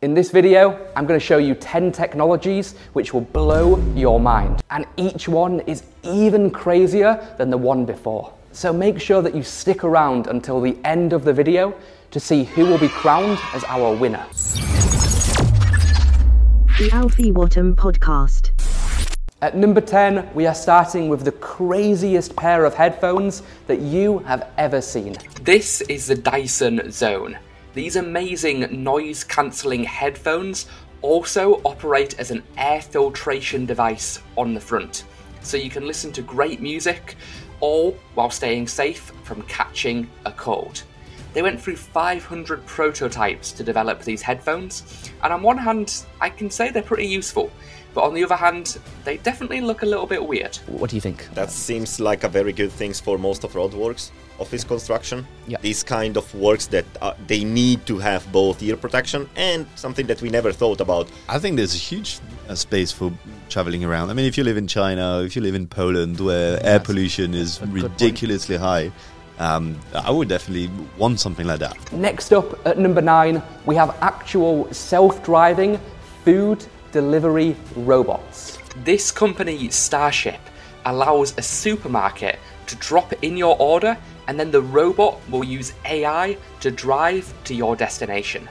In this video, I'm going to show you 10 technologies which will blow your mind. And each one is even crazier than the one before. So make sure that you stick around until the end of the video to see who will be crowned as our winner. The Alfie Wattam Podcast. At number 10, we are starting with the craziest pair of headphones that you have ever seen. This is the Dyson Zone. These amazing noise cancelling headphones also operate as an air filtration device on the front, so you can listen to great music all while staying safe from catching a cold. They went through 500 prototypes to develop these headphones, and on one hand, I can say they're pretty useful, but on the other hand, they definitely look a little bit weird. What do you think? That seems like a very good thing for most of roadworks, office construction. Yeah. These kind of works that uh, they need to have both ear protection and something that we never thought about. I think there's a huge uh, space for traveling around. I mean, if you live in China, if you live in Poland, where air pollution is good point. ridiculously high, um, I would definitely want something like that. Next up at number nine, we have actual self driving food delivery robots. This company, Starship, allows a supermarket to drop in your order and then the robot will use AI to drive to your destination.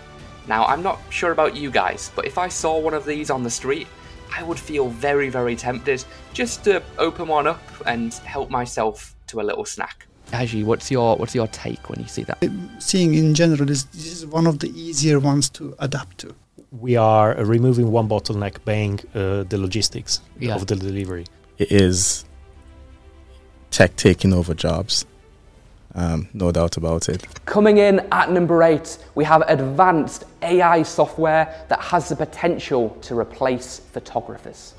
Now, I'm not sure about you guys, but if I saw one of these on the street, I would feel very, very tempted just to open one up and help myself to a little snack. Haci, what's your what's your take when you see that? seeing in general is this is one of the easier ones to adapt to. we are uh, removing one bottleneck, being uh, the logistics Yeah. of the delivery. it is tech taking over jobs. Um, no doubt about it. Coming in at number eight, we have advanced AI software that has the potential to replace photographers.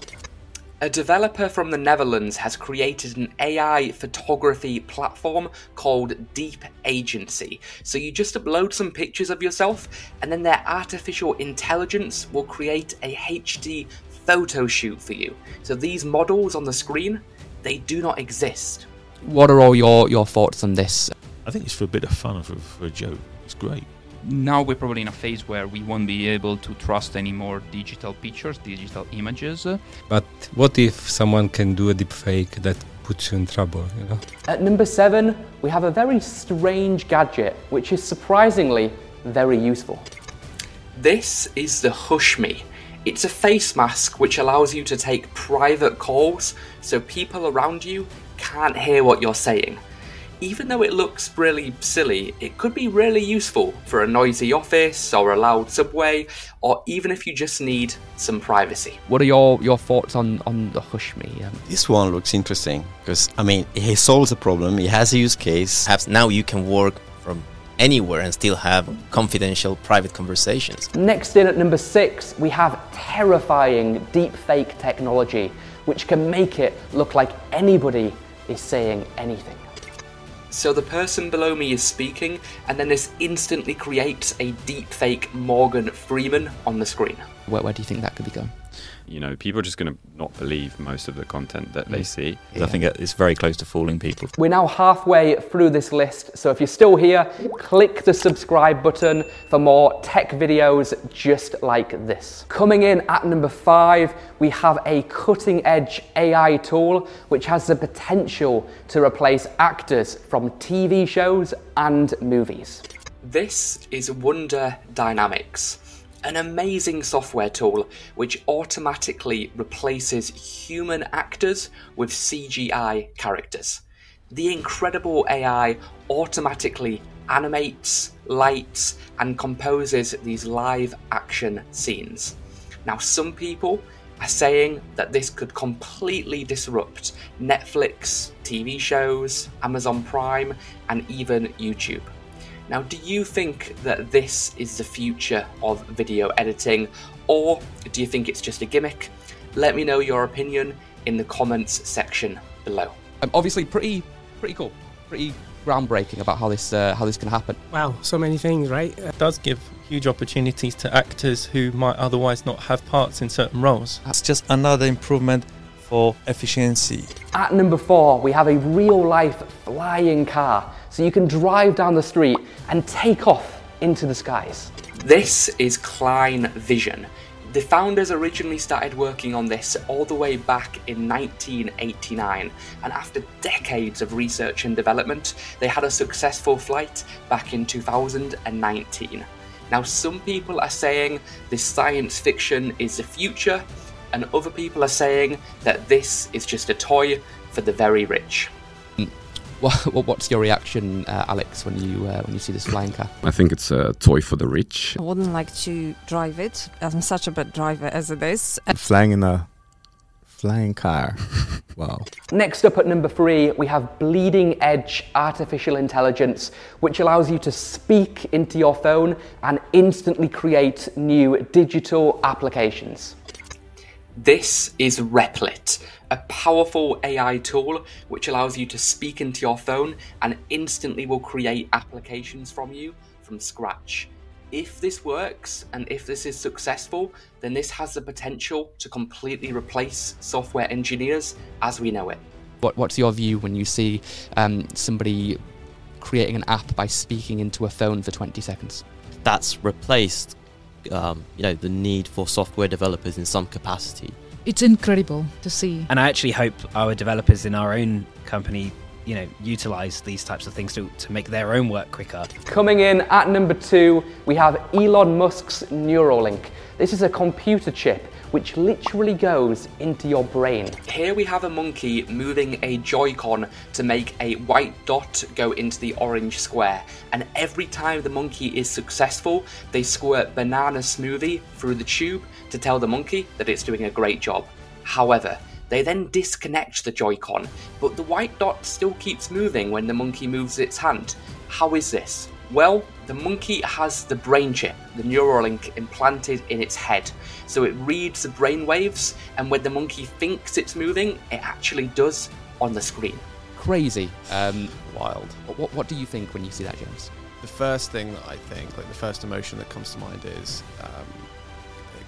A developer from the Netherlands has created an AI photography platform called Deep Agency. So you just upload some pictures of yourself, and then their artificial intelligence will create a HD photo shoot for you. So these models on the screen, they do not exist. What are all your, your thoughts on this? I think it's for a bit of fun and for, for a joke. It's great. Now we're probably in a phase where we won't be able to trust any more digital pictures, digital images. But what if someone can do a deepfake that puts you in trouble, you know? At number seven, we have a very strange gadget, which is surprisingly very useful. This is the Hush Me. It's a face mask which allows you to take private calls so people around you can't hear what you're saying. Even though it looks really silly, it could be really useful for a noisy office or a loud subway, or even if you just need some privacy. What are your, your thoughts on, on the Hush Me? Um, This one looks interesting because I mean it solves a problem. it has a use case. Perhaps now you can work from anywhere and still have confidential private conversations. Next in at number six, we have terrifying deepfake technology, which can make it look like anybody is saying anything. So the person below me is speaking, and then this instantly creates a deepfake Morgan Freeman on the screen. Where, where do you think that could be going? You know, people are just going to not believe most of the content that they Mm. see. Yeah. I think it's very close to fooling people. We're now halfway through this list, so if you're still here, click the subscribe button for more tech videos just like this. Coming in at number five, we have a cutting edge AI tool which has the potential to replace actors from TV shows and movies. This is Wonder Dynamics. An amazing software tool which automatically replaces human actors with CGI characters. The incredible AI automatically animates, lights, and composes these live action scenes. Now, some people are saying that this could completely disrupt Netflix, TV shows, Amazon Prime, and even YouTube. Now, do you think that this is the future of video editing, or do you think it's just a gimmick? Let me know your opinion in the comments section below. Um, obviously, pretty, pretty cool, pretty groundbreaking about how this uh, how this can happen. Wow, so many things, right? It does give huge opportunities to actors who might otherwise not have parts in certain roles. That's just another improvement for efficiency. At number four, we have a real life flying car, so you can drive down the street and take off into the skies. This is Klein Vision. The founders originally started working on this all the way back in 1989, and after decades of research and development, they had a successful flight back in 2019. Now, some people are saying this science fiction is the future, and other people are saying that this is just a toy for the very rich. What, what's your reaction, uh, Alex, when you uh, when you see this flying car? I think it's a toy for the rich. I wouldn't like to drive it. I'm such a bad driver as it is. Flying in a flying car. wow. Next up at number three, we have bleeding edge artificial intelligence, which allows you to speak into your phone and instantly create new digital applications. This is Replit, a powerful AI tool which allows you to speak into your phone and instantly will create applications from you from scratch. If this works and if this is successful, then this has the potential to completely replace software engineers as we know it. What, what's your view when you see um, somebody creating an app by speaking into a phone for 20 seconds? That's replaced um, you know the need for software developers in some capacity. It's incredible to see. And I actually hope our developers in our own company, you know, utilize these types of things to, to make their own work quicker. Coming in at number two, we have Elon Musk's Neuralink. This is a computer chip which literally goes into your brain. Here we have a monkey moving a Joy-Con to make a white dot go into the orange square. And every time the monkey is successful, they squirt banana smoothie through the tube to tell the monkey that it's doing a great job. However, they then disconnect the Joy-Con, but the white dot still keeps moving when the monkey moves its hand. How is this? Well, the monkey has the brain chip, the Neuralink, implanted in its head. So it reads the brain waves, and when the monkey thinks it's moving, it actually does on the screen. Crazy. Um, Wild. What, what do you think when you see that, James? The first thing that I think, like the first emotion that comes to mind is um,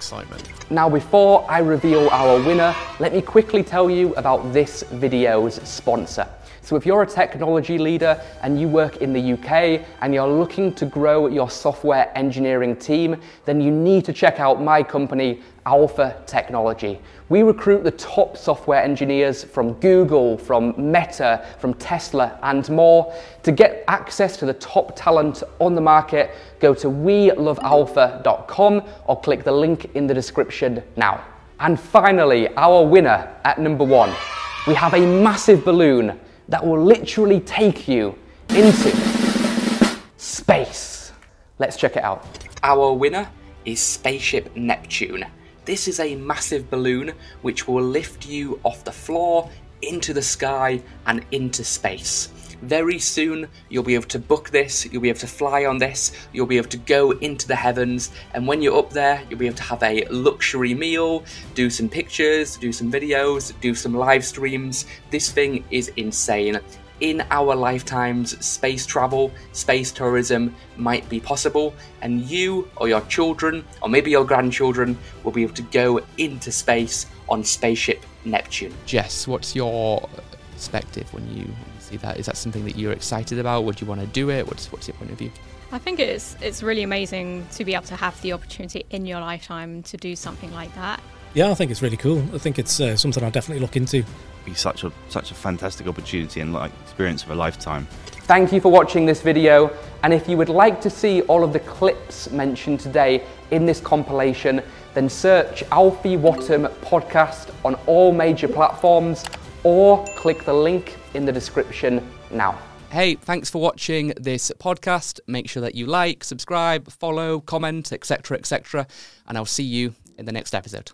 excitement. Now, before I reveal our winner, let me quickly tell you about this video's sponsor. So if you're a technology leader and you work in the UK and you're looking to grow your software engineering team, then you need to check out my company, Alfa Technology. We recruit the top software engineers from Google, from Meta, from Tesla, and more. To get access to the top talent on the market, go to welovealfa.com or click the link in the description now. And finally, our winner at number one. We have a massive balloon that will literally take you into space. Let's check it out. Our winner is Spaceship Neptune. This is a massive balloon which will lift you off the floor into the sky and into space. Very soon, you'll be able to book this, you'll be able to fly on this, you'll be able to go into the heavens, and when you're up there, you'll be able to have a luxury meal, do some pictures, do some videos, do some live streams. This thing is insane. In our lifetimes, space travel, space tourism might be possible, and you or your children, or maybe your grandchildren, will be able to go into space on Spaceship Neptune. Jess, what's your perspective when you, see that? Is that something that you're excited about? Would you want to do it? What's, what's your point of view? I think it's it's really amazing to be able to have the opportunity in your lifetime to do something like that. Yeah, I think it's really cool. I think it's uh, something I'll definitely look into. Be such a such a fantastic opportunity and like experience of a lifetime. Thank you for watching this video, and if you would like to see all of the clips mentioned today in this compilation, then search Alfie Wattam podcast on all major platforms or click the link in the description now. Hey, thanks for watching this podcast. Make sure that you like, subscribe, follow, comment, etc., etc., and I'll see you in the next episode.